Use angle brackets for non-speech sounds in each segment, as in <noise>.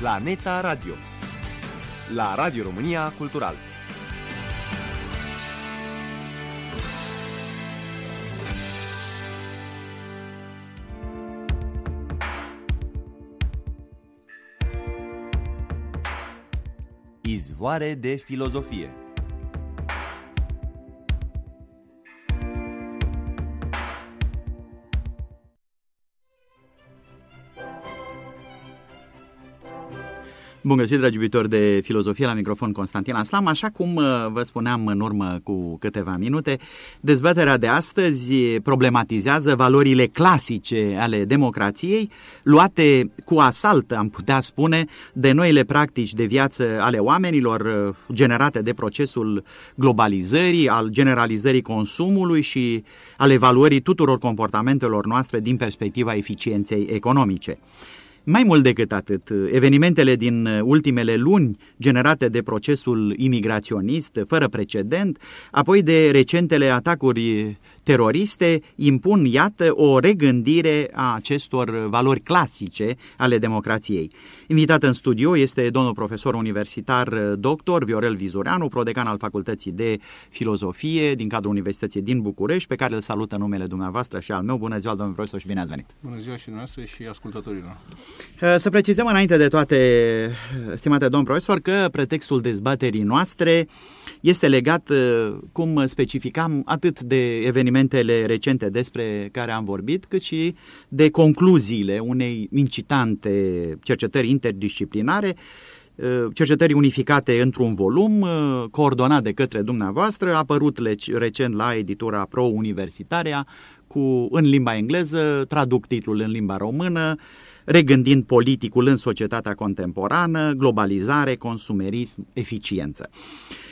Planeta Radio la Radio România Cultural. Izvoare de filozofie Bun găsit, dragi iubitori de filozofie, la microfon Constantin Aslam. Așa cum uh, vă spuneam în urmă cu câteva minute, dezbaterea de astăzi problematizează valorile clasice ale democrației, luate cu asalt, am putea spune, de noile practici de viață ale oamenilor, uh, generate de procesul globalizării, al generalizării consumului și al evaluării tuturor comportamentelor noastre din perspectiva eficienței economice. Mai mult decât atât, evenimentele din ultimele luni generate de procesul imigraționist fără precedent, apoi de recentele atacuri teroriste impun, iată, o regândire a acestor valori clasice ale democrației. Invitat în studio este domnul profesor universitar dr. Viorel Vizureanu, prodecan al Facultății de Filozofie din cadrul Universității din București, pe care îl salută numele dumneavoastră și al meu. Bună ziua, domnul profesor, și bine ați venit! Bună ziua și dumneavoastră și ascultătorilor! Să precizăm înainte de toate, stimate domn profesor, că pretextul dezbaterii noastre este legat, uh, cum specificam, atât de evenimentele recente despre care am vorbit, cât și de concluziile unei incitante cercetări interdisciplinare, uh, cercetări unificate într-un volum, uh, coordonat de către dumneavoastră, apărut recent la editura Pro Universitaria, cu, în limba engleză, traduc titlul în limba română, regândind politicul în societatea contemporană, globalizare, consumerism, eficiență. Uh,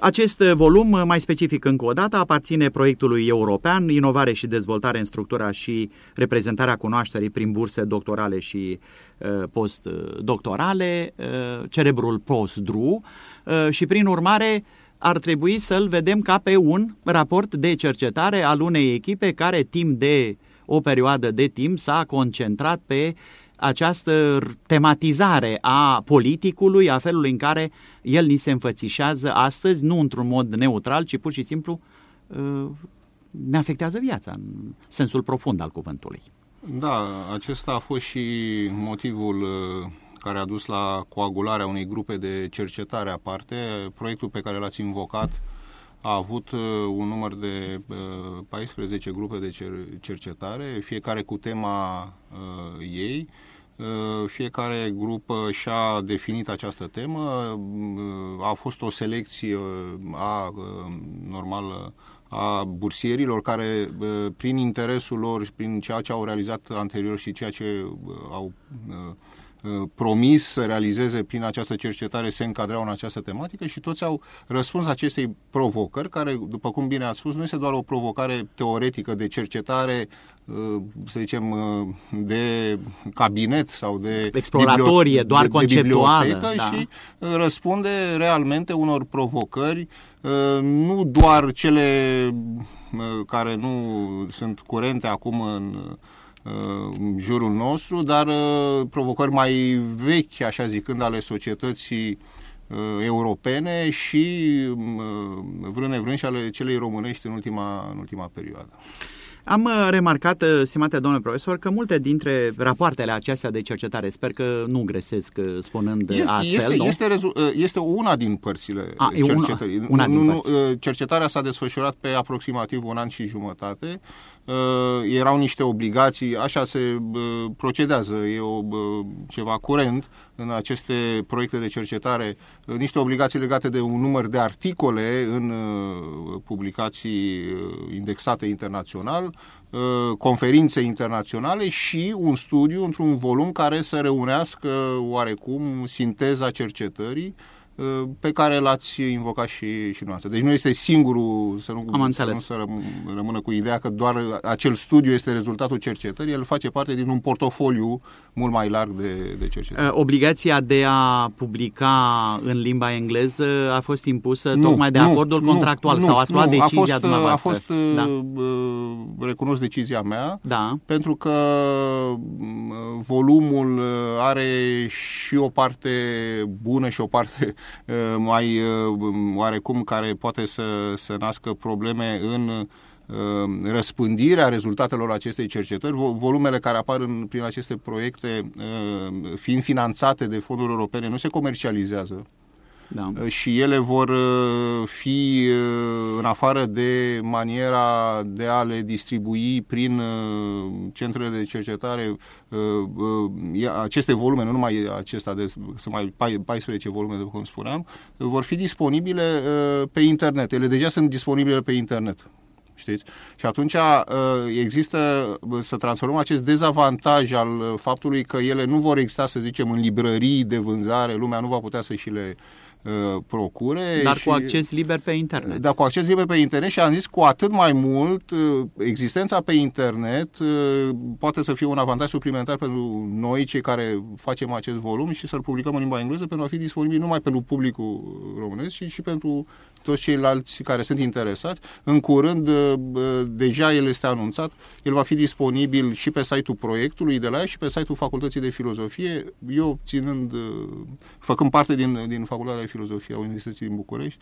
acest volum, uh, mai specific încă o dată, aparține proiectului european Inovare și dezvoltare în structura și reprezentarea cunoașterii prin burse doctorale și uh, postdoctorale, cerebrul post-DRU și prin urmare ar trebui să-l vedem ca pe un raport de cercetare al unei echipe care timp de o perioadă de timp s-a concentrat pe această tematizare a politicului, a felului în care el ni se înfățișează astăzi, nu într-un mod neutral, ci pur și simplu uh, ne afectează viața în sensul profund al cuvântului. Da, acesta a fost și motivul uh, care a dus la coagularea unei grupe de cercetare aparte. Proiectul pe care l-ați invocat a avut uh, un număr de 14 grupe de cercetare, fiecare cu tema ei Uh, fiecare grup uh, și-a definit această temă. Uh, a fost o selecție a normal a bursierilor care prin interesul lor, prin ceea ce au realizat anterior și ceea ce au promis să realizeze prin această cercetare se încadreau în această tematică și toți au răspuns acestei provocări, care, după cum bine ați spus, nu este doar o provocare teoretică de cercetare Uh, să zicem, uh, de cabinet sau de exploratorie, doar de, conceptuală, de da. și uh, răspunde realmente unor provocări, nu doar cele care nu sunt curente acum în jurul nostru, dar provocări mai vechi, așa zicând, ale societății europene și vrâne vrând și ale celei românești în ultima, în ultima perioadă. Am uh, remarcat, uh, stimate domnule profesor, că multe dintre rapoartele acestea de cercetare, sper că nu gresesc uh, spunând este, astfel, este, nu? Este, este una din părțile A, cercetării. Una, una din părți. Cercetarea s-a desfășurat pe aproximativ un an și jumătate. Erau niște obligații, așa se procedează, e o, ceva curent în aceste proiecte de cercetare, niște obligații legate de un număr de articole în publicații indexate internațional, Uh, conferințe internaționale și un studiu într-un volum care să reunească oarecum sinteza cercetării Uh, pe care l-ați invocat și, și noastră. Deci nu este singurul, să nu, Am să, nu să rămână cu ideea că doar acel studiu este rezultatul cercetării, el face parte din un portofoliu mult mai larg de, de cercetări. Uh, obligația de a publica în limba engleză a fost impusă nu, tocmai de nu, acordul nu, contractual nu, sau ați luat nu, decizia a fost, dumneavoastră? A fost da. Uh, recunosc decizia mea, da. pentru că volumul are și o parte bună și o parte Uh, mai uh, oarecum care poate să, să nască probleme în uh, răspândirea rezultatelor acestei cercetări, volumele care apar în, prin aceste proiecte, fiind finanțate de fonduri europene, nu se comercializează da. Uh, și ele vor uh, fi uh, în afară de maniera de a le distribui prin centrele de cercetare aceste volume, nu numai acesta de sunt mai 14 volume, după cum spuneam, vor fi disponibile pe internet. Ele deja sunt disponibile pe internet. Știți? Și atunci există să transformăm acest dezavantaj al faptului că ele nu vor exista, să zicem, în librării de vânzare, lumea nu va putea să și le Uh, procure. Dar și, cu acces liber pe internet. Dar cu acces liber pe internet și am zis cu atât mai mult uh, existența pe internet uh, poate să fie un avantaj suplimentar pentru noi, cei care facem acest volum și să-l publicăm în limba engleză pentru a fi disponibil numai pentru publicul românesc, ci și pentru toți ceilalți care sunt interesați. În curând, deja el este anunțat, el va fi disponibil și pe site-ul proiectului de la ea și pe site-ul Facultății de Filozofie. Eu, ținând, făcând parte din, din Facultatea de Filozofie a Universității din București,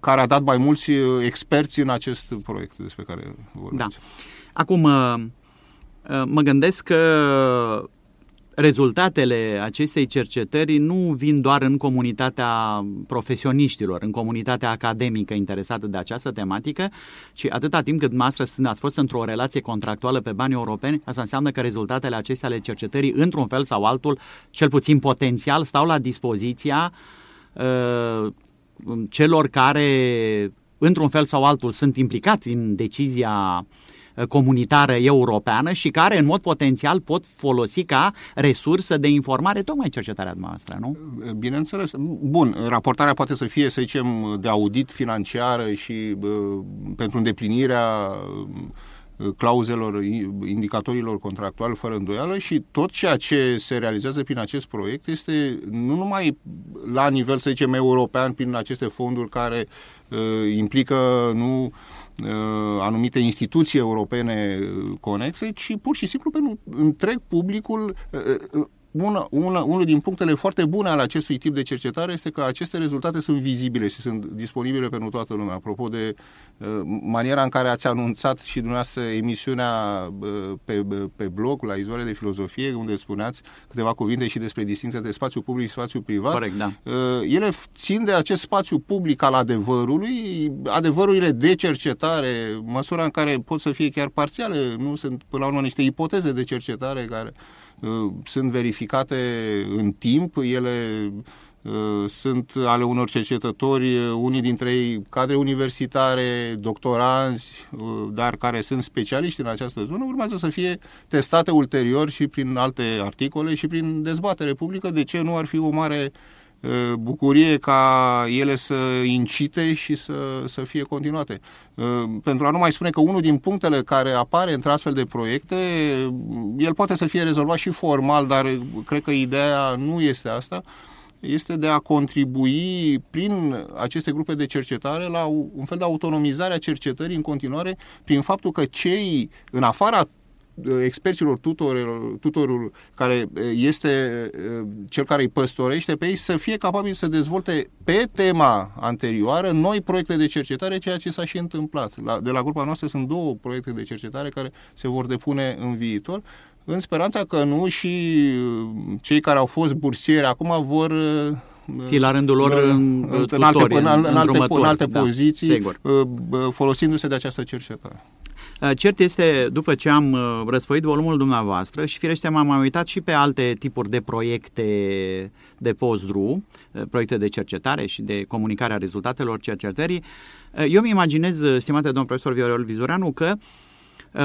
care a dat mai mulți experți în acest proiect despre care vorbiți. Da. Acum, mă gândesc că rezultatele acestei cercetări nu vin doar în comunitatea profesioniștilor, în comunitatea academică interesată de această tematică, ci atâta timp cât noastră ați fost într-o relație contractuală pe bani europeni, asta înseamnă că rezultatele acestea ale cercetării, într-un fel sau altul, cel puțin potențial, stau la dispoziția uh, celor care, într-un fel sau altul, sunt implicați în decizia uh, comunitară europeană și care în mod potențial pot folosi ca resursă de informare tocmai cercetarea noastră, nu? Bineînțeles. Bun, raportarea poate să fie, să zicem, de audit financiară și uh, pentru îndeplinirea clauzelor, indicatorilor contractuali fără îndoială și tot ceea ce se realizează prin acest proiect este nu numai la nivel, să zicem, european, prin aceste fonduri care uh, implică nu Uh, anumite instituții europene conexe, ci pur și simplu pentru întreg publicul uh, uh, una, una, unul din punctele foarte bune ale acestui tip de cercetare este că aceste rezultate sunt vizibile și sunt disponibile pentru toată lumea. Apropo de uh, maniera în care ați anunțat și dumneavoastră emisiunea uh, pe, pe blog la Izoare de Filozofie, unde spuneați câteva cuvinte și despre distinția de spațiu public și spațiu privat. Corect, da. Uh, ele țin de acest spațiu public al adevărului, adevărurile de cercetare, măsura în care pot să fie chiar parțiale, nu sunt până la urmă niște ipoteze de cercetare care Uh, sunt verificate în timp, ele uh, sunt ale unor cercetători, uh, unii dintre ei cadre universitare, doctoranzi, dar care sunt specialiști în această zonă, urmează să fie testate ulterior și prin alte articole și prin dezbatere publică. De ce nu ar fi o mare uh, bucurie ca ele să incite și să, să fie continuate. Pentru a nu mai spune că unul din punctele care apare într astfel de proiecte, el poate să fie rezolvat și formal, dar cred că ideea nu este asta, este de a contribui prin aceste grupe de cercetare la un fel de autonomizare a cercetării în continuare, prin faptul că cei, în afara experților, tutorul, tutorul care este cel care îi păstorește pe ei să fie capabil să dezvolte pe tema anterioară noi proiecte de cercetare, ceea ce s-a și întâmplat. La, de la grupa noastră sunt două proiecte de cercetare care se vor depune în viitor, în speranța că nu și cei care au fost bursieri acum vor fi la rândul lor în, în, în alte, în, în, în alte, în alte da, poziții, sigur. folosindu-se de această cercetare. Uh, cert este, după ce am uh, răsfoit volumul dumneavoastră și firește m-am mai uitat și pe alte tipuri de proiecte de postdru, uh, proiecte de cercetare și de comunicare a rezultatelor cercetării, eu mi imaginez, stimate domn profesor Viorel Vizoreanu, că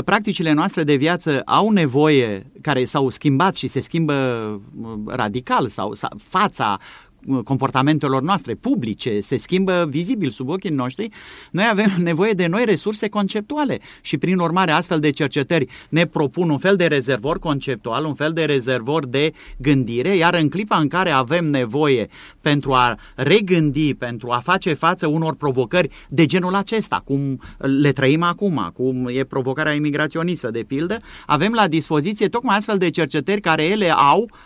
practicile noastre de viață au nevoie, care s-au schimbat și se schimbă radical sau, sau fața comportamentelor noastre publice, se schimbă vizibil sub ochii noștri, noi avem nevoie de noi resurse conceptuale și prin urmare astfel de cercetări ne propun un fel de rezervor conceptual, un fel de rezervor de gândire, iar în clipa în care avem nevoie pentru a regândi, pentru a face față unor provocări de genul acesta, cum le trăim acum, cum e provocarea imigraționistă de pildă, avem la dispoziție tocmai astfel de cercetări care ele au Uh,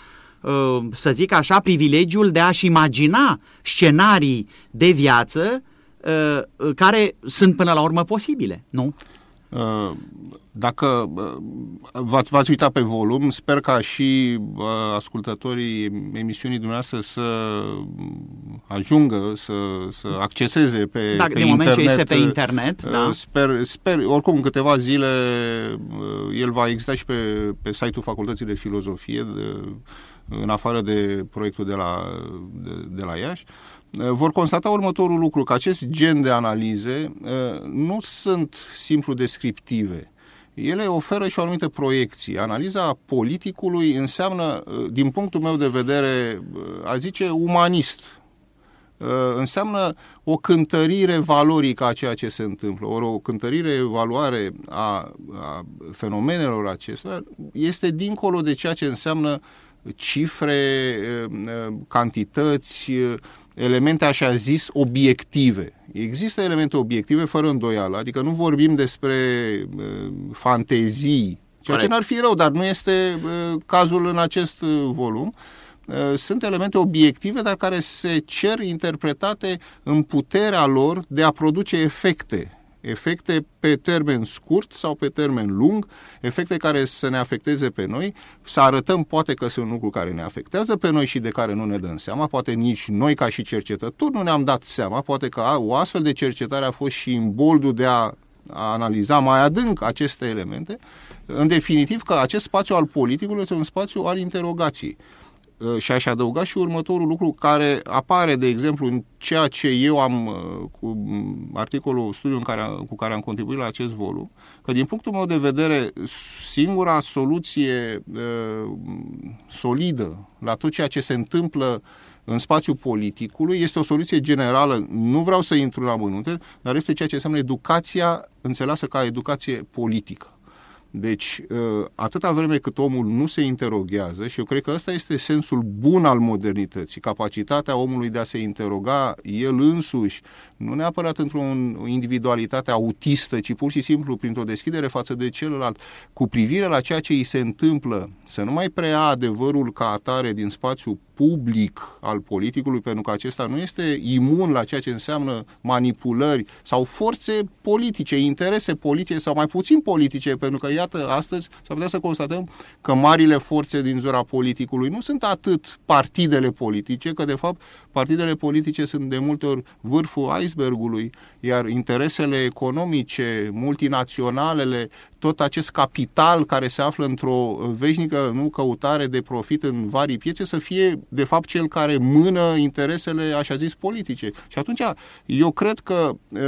să zic așa, privilegiul de a-și imagina scenarii de viață uh, care sunt până la urmă posibile, nu? Uh, dacă v-ați uitat pe volum, sper ca și ascultătorii emisiunii dumneavoastră să ajungă, să, să acceseze pe, da, pe din internet. moment ce este pe internet, da. Sper, sper, oricum, în câteva zile el va exista și pe, pe site-ul Facultății de Filozofie, de, în afară de proiectul de la, de, de la Iași, eh, vor constata următorul lucru, că acest gen de analize eh, nu sunt simplu descriptive. Ele oferă și o anumită proiecție. Analiza politicului înseamnă, eh, din punctul meu de vedere, a zice umanist, înseamnă o cântărire valorică a ceea ce se întâmplă, ori o cântărire evaluare a, a fenomenelor acestora este dincolo de ceea ce înseamnă cifre, eh, eh, cantități, eh, elemente așa zis obiective. Există elemente obiective fără îndoială, adică nu vorbim despre fantezii, ceea ce n-ar fi rău, dar nu este cazul în acest volum. Sunt elemente obiective, dar care se cer interpretate în puterea lor de a produce efecte efecte pe termen scurt sau pe termen lung, efecte care să ne afecteze pe noi, să arătăm poate că sunt lucruri care ne afectează pe noi și de care nu ne dăm seama, poate nici noi ca și cercetători nu ne-am dat seama, poate că o astfel de cercetare a fost și în boldul de a, a analiza mai adânc aceste elemente, în definitiv că acest spațiu al politicului este un spațiu al interogației. Uh, și aș adăuga și următorul lucru care apare, de exemplu, în ceea ce eu am uh, cu articolul, studiu în care, cu care am contribuit la acest volum, că din punctul meu de vedere, singura soluție uh, solidă la tot ceea ce se întâmplă în spațiul politicului este o soluție generală, nu vreau să intru la mănunte, dar este ceea ce înseamnă educația înțeleasă ca educație politică. Deci, ă, atâta vreme cât omul nu se interoghează, și eu cred că ăsta este sensul bun al modernității, capacitatea omului de a se interoga el însuși, nu neapărat într-o individualitate autistă, ci pur și simplu printr-o deschidere față de celălalt, cu privire la ceea ce îi se întâmplă, să nu mai preia adevărul ca atare din spațiu public al politicului, pentru că acesta nu este imun la ceea ce înseamnă manipulări sau forțe politice, interese politice sau mai puțin politice, pentru că, iată, astăzi s-ar putea să constatăm că marile forțe din zona politicului nu sunt atât partidele politice, că, de fapt, partidele politice sunt de multe ori vârful icebergului, iar interesele economice, multinaționalele, tot acest capital care se află într-o veșnică nu, căutare de profit în varii piețe să fie, de fapt, cel care mână interesele, așa zis, politice. Și atunci, eu cred că uh,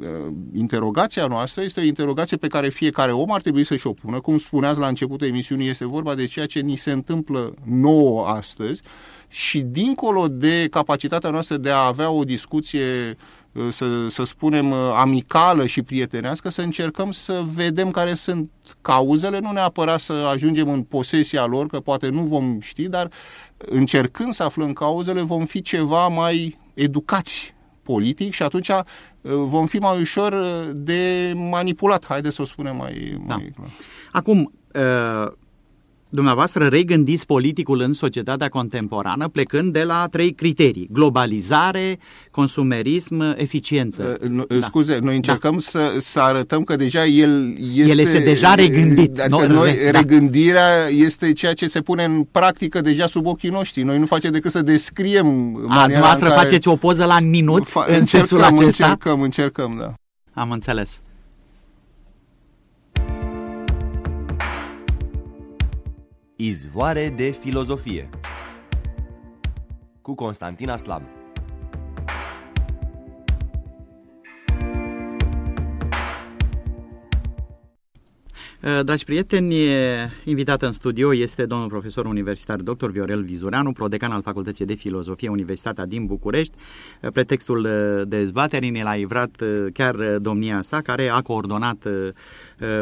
uh, interogația noastră este o interogație pe care fiecare om ar trebui să-și o pună. Cum spuneați la începutul emisiunii, este vorba de ceea ce ni se întâmplă nouă astăzi și dincolo de capacitatea noastră de a avea o discuție să, să spunem, amicală și prietenească, să încercăm să vedem care sunt cauzele, nu neapărat să ajungem în posesia lor, că poate nu vom ști, dar încercând să aflăm cauzele, vom fi ceva mai educați politic și atunci uh, vom fi mai ușor de manipulat, haideți să o spunem mai, mai da. clar. Acum, uh dumneavoastră regândiți politicul în societatea contemporană plecând de la trei criterii. Globalizare, consumerism, eficiență. Uh, da. Scuze, noi încercăm da. să, să arătăm că deja el este... El este deja regândit. Adică no, noi, da. regândirea este ceea ce se pune în practică deja sub ochii noștri. Noi nu facem decât să descriem A, dumneavoastră care... faceți o poză la minut fa- în încercăm, sensul acesta? Încercăm, încercăm, da. Am înțeles. Izvoare de filozofie cu Constantin Slam. Dragi prieteni, invitat în studio este domnul profesor universitar dr. Viorel Vizureanu, prodecan al Facultății de Filozofie Universitatea din București. Uh, pretextul uh, dezbaterii ne l-a livrat chiar domnia sa, care a coordonat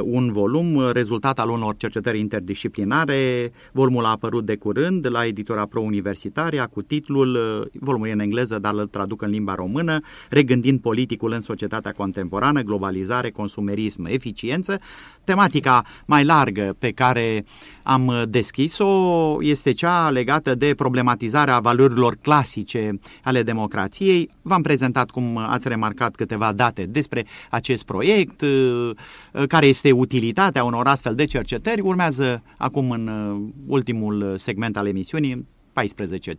un volum, rezultat al unor cercetări interdisciplinare. Volumul a apărut de curând la editura Pro-Universitaria cu titlul, volumul e în engleză, dar îl traduc în limba română, Regândind politicul în societatea contemporană, globalizare, consumerism, eficiență. Tematica mai largă pe care am deschis-o este cea legată de problematizarea valorilor clasice ale democrației. V-am prezentat, cum ați remarcat, câteva date despre acest proiect, care este utilitatea unor astfel de cercetări. Urmează acum în ultimul segment al emisiunii, 14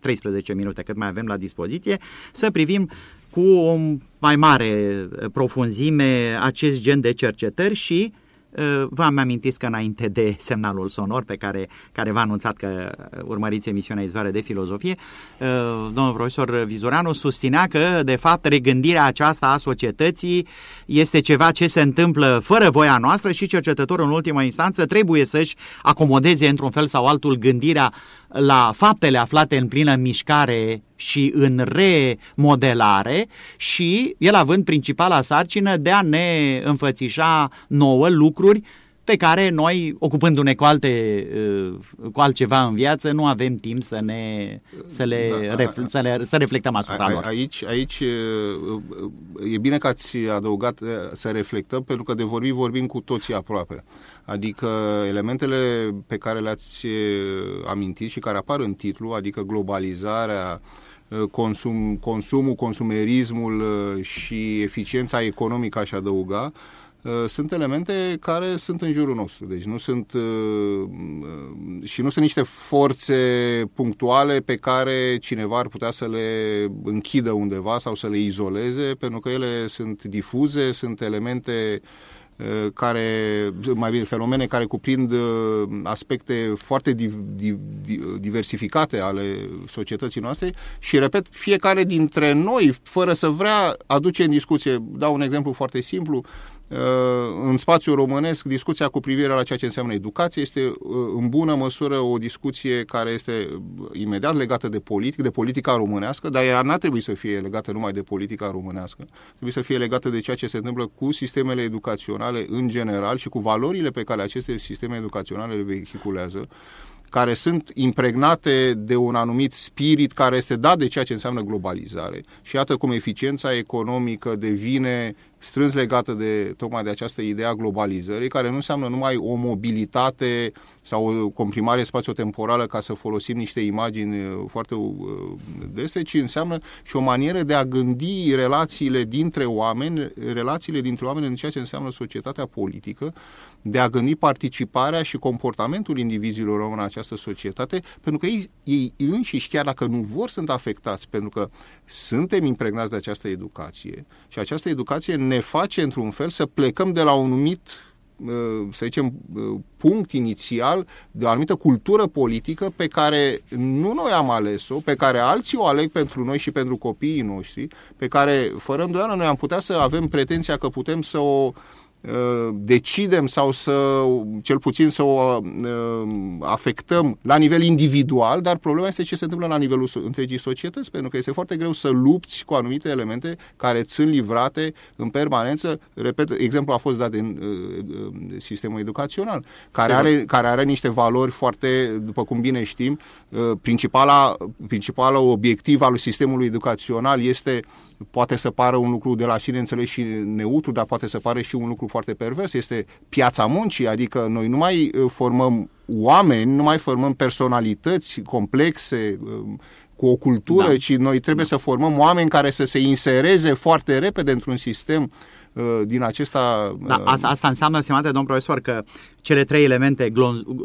13 minute cât mai avem la dispoziție, să privim cu o mai mare profunzime acest gen de cercetări și Uh, v-am amintit că înainte de semnalul sonor pe care, care v-a anunțat că urmăriți emisiunea Izvoare de Filozofie, uh, domnul profesor Vizoreanu susținea că, de fapt, regândirea aceasta a societății este ceva ce se întâmplă fără voia noastră și cercetătorul, în ultima instanță, trebuie să-și acomodeze, într-un fel sau altul, gândirea la faptele aflate în plină mișcare și în remodelare și el având principala sarcină de a ne înfățișa nouă lucruri pe care noi, ocupându-ne cu, alte, uh, cu altceva în viață, nu avem timp să, ne, să, le, da, refl- să, le, să reflectăm asupra a, lor. Aici, aici uh, uh, e bine că ați adăugat să reflectăm, pentru că de vorbi vorbim cu toții aproape. Adică elementele pe care le-ați amintit și care apar în titlu, adică globalizarea, consum, consumul, consumerismul și eficiența economică, aș adăuga, Uh, sunt elemente care sunt în jurul nostru. Deci nu sunt uh, uh, și nu sunt niște forțe punctuale pe care cineva ar putea să le închidă undeva sau să le izoleze, pentru că ele sunt difuze, sunt elemente care, mai bine, fenomene care cuprind aspecte foarte div, div, diversificate ale societății noastre și, repet, fiecare dintre noi, fără să vrea, aduce în discuție, dau un exemplu foarte simplu, Uh, în spațiul românesc, discuția cu privire la ceea ce înseamnă educație este uh, în bună măsură o discuție care este uh, imediat legată de politic, de politica românească, dar ea n-ar trebui să fie legată numai de politica românească. Trebuie să fie legată de ceea ce se întâmplă cu sistemele educaționale în general și cu valorile pe care aceste sisteme educaționale le vehiculează care sunt impregnate de un anumit spirit care este dat de ceea ce înseamnă globalizare. Și iată cum eficiența economică devine strâns legată de tocmai de această idee a globalizării, care nu înseamnă numai o mobilitate sau o comprimare spațiotemporală ca să folosim niște imagini uh, foarte uh, dese, ci înseamnă și o manieră de a gândi relațiile dintre oameni, relațiile dintre oameni în ceea ce înseamnă societatea politică, de a gândi participarea și comportamentul indivizilor în această societate, pentru că ei, ei înșiși, chiar dacă nu vor, sunt afectați, pentru că suntem impregnați de această educație. Și această educație ne face, într-un fel, să plecăm de la un numit uh, să zicem, uh, punct inițial de o anumită cultură politică pe care nu noi am ales-o, pe care alții o aleg pentru noi și pentru copiii noștri, pe care, fără îndoială, noi am putea să avem pretenția că putem să o uh, Uh, decidem sau să, cel puțin să o uh, afectăm la nivel individual, dar problema este ce se întâmplă la nivelul întregii societăți, pentru că este foarte greu să lupți cu anumite elemente care sunt livrate în permanență. Repet, exemplu a fost dat din uh, sistemul educațional, care are, care are niște valori foarte, după cum bine știm, principala, principala obiectiv al sistemului educațional este poate să pară un lucru de la sine înțeles și neutru, dar poate să pare și un lucru foarte pervers, este piața muncii, adică noi nu mai uh, formăm oameni, nu mai formăm personalități complexe, um, cu o cultură, da. ci noi trebuie da. să formăm oameni care să se insereze foarte repede într-un sistem uh, din acesta... Da, uh, asta, asta înseamnă, stimate domn profesor, că cele trei elemente,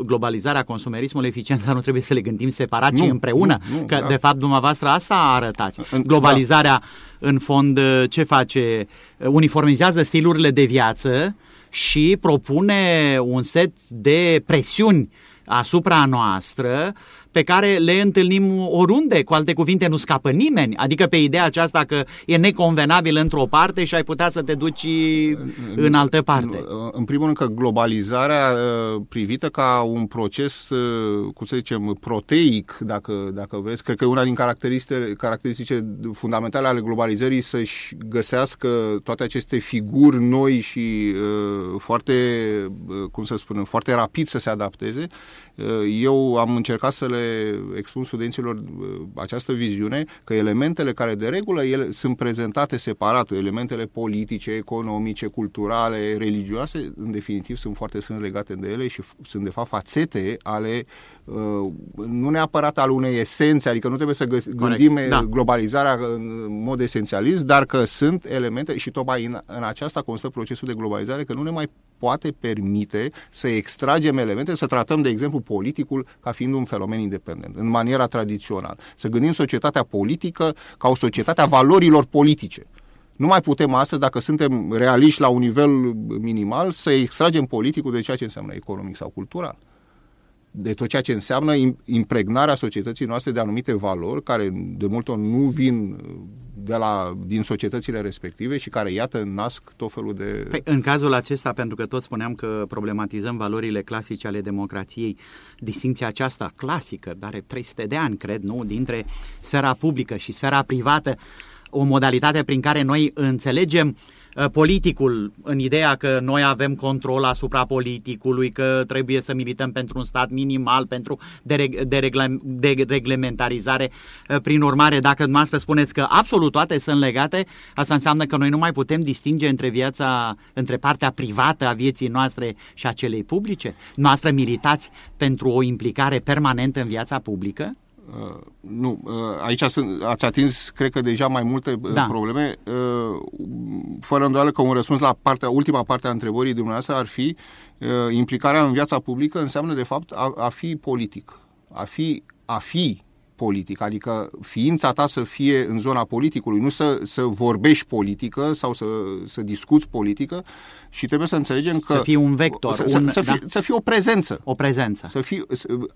globalizarea, consumerismul, eficiența, nu trebuie să le gândim separat, nu, ci împreună. Nu, nu, că, da. de fapt, dumneavoastră asta arătați. Globalizarea... Da în fond uh, ce face? Uh, uniformizează stilurile de viață și propune un set de presiuni asupra noastră pe care le întâlnim oriunde, cu alte cuvinte nu scapă nimeni, adică pe ideea aceasta că e neconvenabil într-o parte și ai putea să te duci în altă parte. În primul rând că globalizarea uh, privită ca un proces, uh, cum să zicem, proteic, dacă, dacă vreți, cred că una din caracteristice, caracteristice fundamentale ale globalizării să-și găsească toate aceste figuri noi și uh, foarte, cum să spunem, foarte rapid să se adapteze. Eu am încercat să le expun studenților această viziune că elementele care de regulă ele sunt prezentate separat, elementele politice, economice, culturale, religioase, în definitiv sunt foarte sunt legate de ele și sunt de fapt fațete ale uh, nu neapărat al unei esențe, adică nu trebuie să găs- gândim da. globalizarea în mod esențialist, dar că sunt elemente și tocmai în, în aceasta constă procesul de globalizare, că nu ne mai poate permite să extragem elemente, să tratăm, de exemplu, politicul ca fiind un fenomen independent, în maniera tradițională. Să gândim societatea politică ca o societate a valorilor politice. Nu mai putem astăzi, dacă suntem realiști la un nivel minimal, să extragem politicul de ceea ce înseamnă economic sau cultural de tot ceea ce înseamnă impregnarea societății noastre de anumite valori care de multe ori nu vin uh, de la, din societățile respective și care, iată, nasc tot felul de... Păi, în cazul acesta, pentru că tot spuneam că problematizăm valorile clasice ale democrației, distinția aceasta clasică, dar are 300 de ani, cred, nu, dintre sfera publică și sfera privată, o modalitate prin care noi înțelegem uh, Uh, politicul în ideea că noi avem control asupra politicului, că trebuie să milităm pentru un stat minimal, pentru dereglementarizare. Uh, prin urmare, dacă dumneavoastră spuneți că absolut toate sunt legate, asta înseamnă că noi nu mai putem distinge între viața, între partea privată a vieții noastre și a celei publice? Noastră militați pentru o implicare permanentă în viața publică? Uh, nu, uh, aici sunt, ați atins, cred că deja mai multe uh, da. probleme. Uh, fără îndoială că un răspuns la partea, ultima parte a întrebării dumneavoastră ar fi uh, implicarea în viața publică înseamnă de fapt a, a fi politic. A fi, a fi politic, adică ființa ta să fie în zona politicului, nu să, să vorbești politică sau să, să discuți politică și trebuie să înțelegem că... Să fie un vector. Să, un, să, fie, da? să fie o prezență. O prezență. Să fie,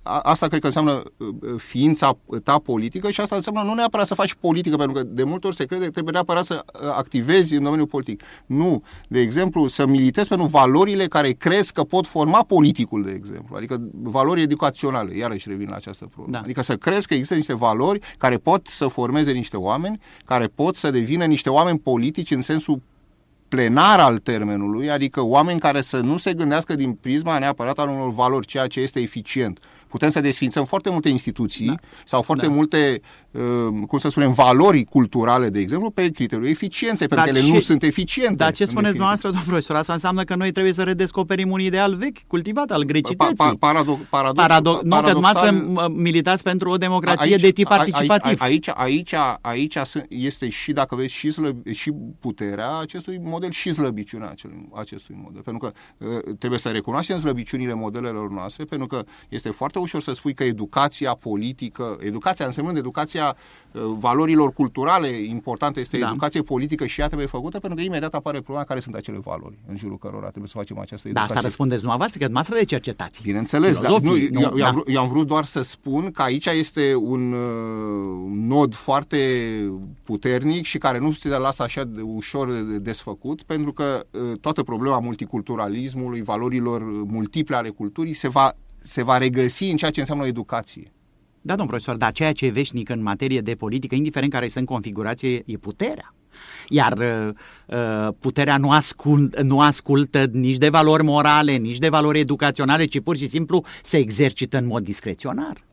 asta cred că înseamnă uh, ființa ta politică și asta înseamnă nu neapărat să faci politică, pentru că de multe ori se crede că trebuie neapărat să uh, activezi în domeniul politic. Nu. De exemplu, să militezi pentru valorile care crezi că pot forma politicul, de exemplu. Adică valori educaționale. Iarăși revin la această problemă. Da. Adică să crezi că există există niște valori care pot să formeze niște oameni, care pot să devină niște oameni politici în sensul plenar al termenului, adică oameni care să nu se gândească din prisma neapărat al unor valori, ceea ce este eficient. Putem să desfințăm foarte multe instituții da. sau foarte da. multe Ehm, cum să spunem, valori culturale, de exemplu, pe criteriul eficienței, pentru că ele nu sunt eficiente. Dar ce spuneți noastră, domnul profesor? Asta înseamnă că noi trebuie să redescoperim un ideal vechi, cultivat, al grecității. Pa, pa, paradox, paradox, Parado- nu, că dumneavoastră militați pentru o democrație aici, de tip participativ. Aici, aici, aici, aici este și, dacă vezi, și, slăb, și puterea acestui model și slăbiciunea acestui, acestui model. Pentru că uh, trebuie să recunoaștem slăbiciunile modelelor noastre, pentru că este foarte ușor să spui că educația politică, educația însemnând educația educația uh, valorilor culturale importante este da. educație politică și ea trebuie făcută, pentru că imediat apare problema care sunt acele valori în jurul cărora trebuie să facem această educație. Da, asta răspundeți dumneavoastră, că dumneavoastră le cercetați. Bineînțeles, dar nu, eu, eu, da. am vrut, eu am vrut doar să spun că aici este un uh, nod foarte puternic și care nu se lasă așa de ușor desfăcut, pentru că uh, toată problema multiculturalismului, valorilor multiple ale culturii se va se va regăsi în ceea ce înseamnă educație. Da, domn profesor, dar ceea ce e veșnic în materie de politică, indiferent care sunt configurație, e puterea. Iar uh, uh, puterea nu, ascult, nu ascultă nici de valori morale, nici de valori educaționale, ci pur și simplu se exercită în mod discreționar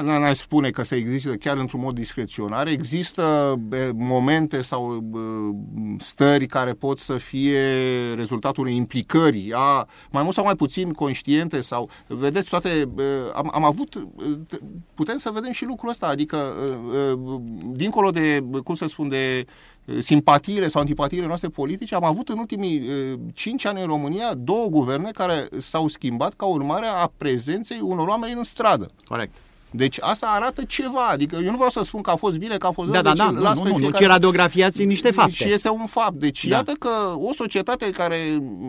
n-aș spune că se există chiar într-un mod discreționar. Există momente sau stări care pot să fie rezultatul unei implicări, a, mai mult sau mai puțin conștiente sau, vedeți, toate, am, am avut, putem să vedem și lucrul ăsta, adică, dincolo de, cum să spun, de simpatiile sau antipatiile noastre politice, am avut în ultimii cinci ani în România două guverne care s-au schimbat ca urmare a prezenței unor oameni în stradă. Corect. Deci asta arată ceva. Adică eu nu vreau să spun că a fost bine, că a fost Da, rău, da, deci da, las nu, pe nu, nu, fiecare- ci radiografiați niște fapte. Și este un fapt. Deci Da. iată că o societate care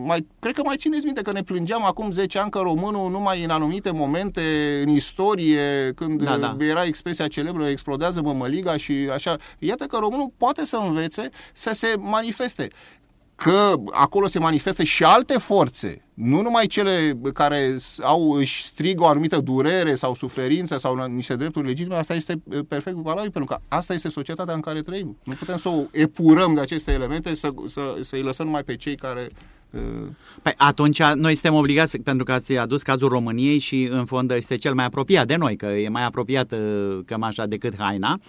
mai, cred că mai țineți minte că ne plângeam acum 10 ani că românul numai în anumite momente în istorie, când Da, da. era expresia celebră, explodează mămăliga și așa. Iată că românul poate să învețe să se manifeste că acolo se manifestă și alte forțe, nu numai cele care s- au, își strigă o anumită durere sau suferință sau niște drepturi legitime, asta este eh, perfect valabil, pentru că asta este societatea în care trăim. Nu putem să o epurăm de aceste elemente, să, să, să-i lăsăm numai pe cei care eh, Păi atunci noi suntem obligați, pentru că ați adus cazul României și în fond este cel mai apropiat de noi, că e mai apropiat uh, cămașa decât haina.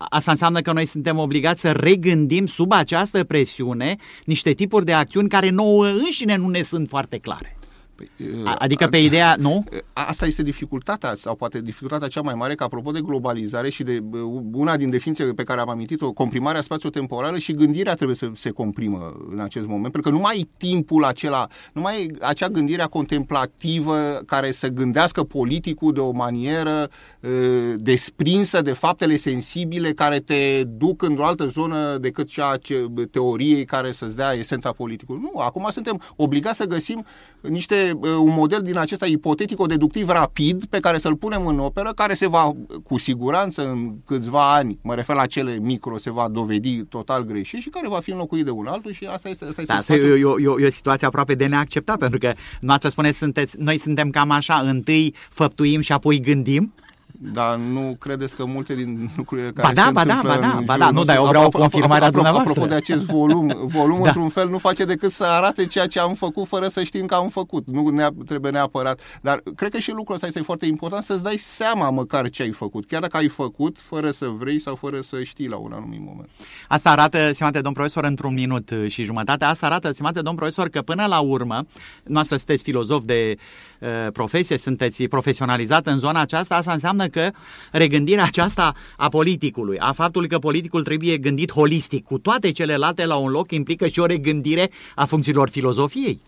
Uh, Asta înseamnă că noi suntem obligați să regândim sub această presiune niște tipuri de acțiuni care nouă înșine nu ne sunt foarte clare. Păi, A- Adică pe ideea, nu? Asta este dificultatea, sau poate dificultatea cea mai mare, că apropo de globalizare și de uh, una din definițiile pe care am amintit-o, comprimarea spațio-temporală și gândirea trebuie să se comprimă în acest moment, pentru că nu mai e timpul acela, nu mai e acea gândire contemplativă care să gândească politicul de o manieră uh, desprinsă de faptele sensibile care te duc într-o altă zonă decât cea ce, teoriei care să-ți dea esența politicului. Nu, acum suntem obligați să găsim niște, uh, un model din acesta ipotetico-deductiv rapid pe care să-l punem în operă, care se va, cu siguranță, în câțiva ani, mă refer la cele micro, se va dovedi total greșit și care va fi înlocuit de un altul și asta este, asta este Da, asta e, situația. o, e, o, e o situație aproape de neacceptat, pentru că noastră spuneți, sunteți, noi suntem cam așa, întâi făptuim și apoi gândim. Dar nu credeți că multe din lucrurile Ba care da, se ba da, întâmplă ba da, în ba jurul da, nu, dar eu nostru- vreau apropo- confirmarea apropo- dumneavoastră. Apropo de acest volum, volumul <laughs> Da. într-un fel nu face decât să arate ceea ce am făcut fără să știm că am făcut. Nu ne trebuie neapărat. Dar cred că și lucrul ăsta este foarte important să-ți dai seama măcar ce ai făcut. Chiar dacă ai făcut fără să vrei sau fără să știi la un anumit moment. Asta arată, stimate domn profesor, într-un minut uh, și jumătate, asta arată, stimate domn profesor, că până la urmă, noastră sunteți filozof de uh, profesie, sunteți profesionalizat în zona aceasta, asta înseamnă că regândirea aceasta a politicului, a faptului că politicul trebuie gândit holistic, cu toate celelalte la un loc, implică și o regândire a funcțiilor filozofiei.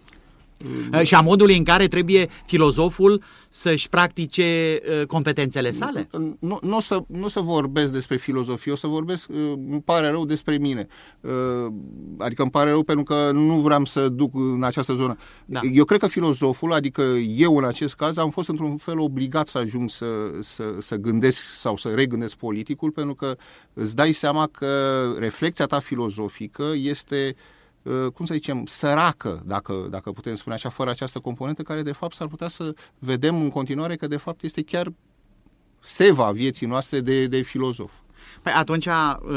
Uh, Și a modului în care trebuie filozoful să-și practice uh, competențele sale. Nu, nu, o să, nu o să vorbesc despre filozofie, o să vorbesc, uh, îmi pare rău despre mine. Uh, Adică îmi pare rău pentru că nu vreau să duc în această zonă. Da. Eu cred că filozoful, adică eu în acest caz, am fost într-un fel obligat să ajung să, să, să gândesc sau să regândesc politicul, pentru că îți dai seama că reflexia ta filozofică este uh, cum să zicem, săracă, dacă, dacă putem spune așa, fără această componentă, care de fapt s-ar putea să vedem în continuare că de fapt este chiar seva vieții noastre de, de filozof. Păi atunci uh,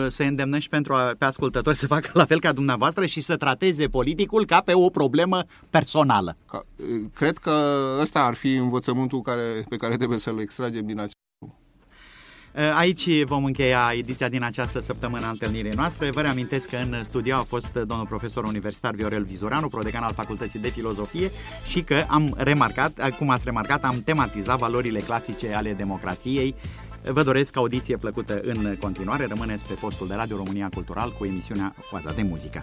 să îndemnăm și pentru a, pe ascultători să facă la fel ca dumneavoastră și să trateze politicul ca pe o problemă personală. Ca, cred că ăsta ar fi învățământul care, pe care trebuie să-l extragem din acest Uh, Aici vom încheia ediția din această săptămână a întâlnirii noastre. Vă reamintesc că în studio a fost domnul profesor universitar Viorel Vizuranu, prodecan al Facultății de Filozofie și că am remarcat, cum ați remarcat, am tematizat valorile clasice ale democrației. Vă doresc audiție plăcută în continuare. Rămâneți pe postul de Radio România Cultural cu emisiunea Oaza de Muzică.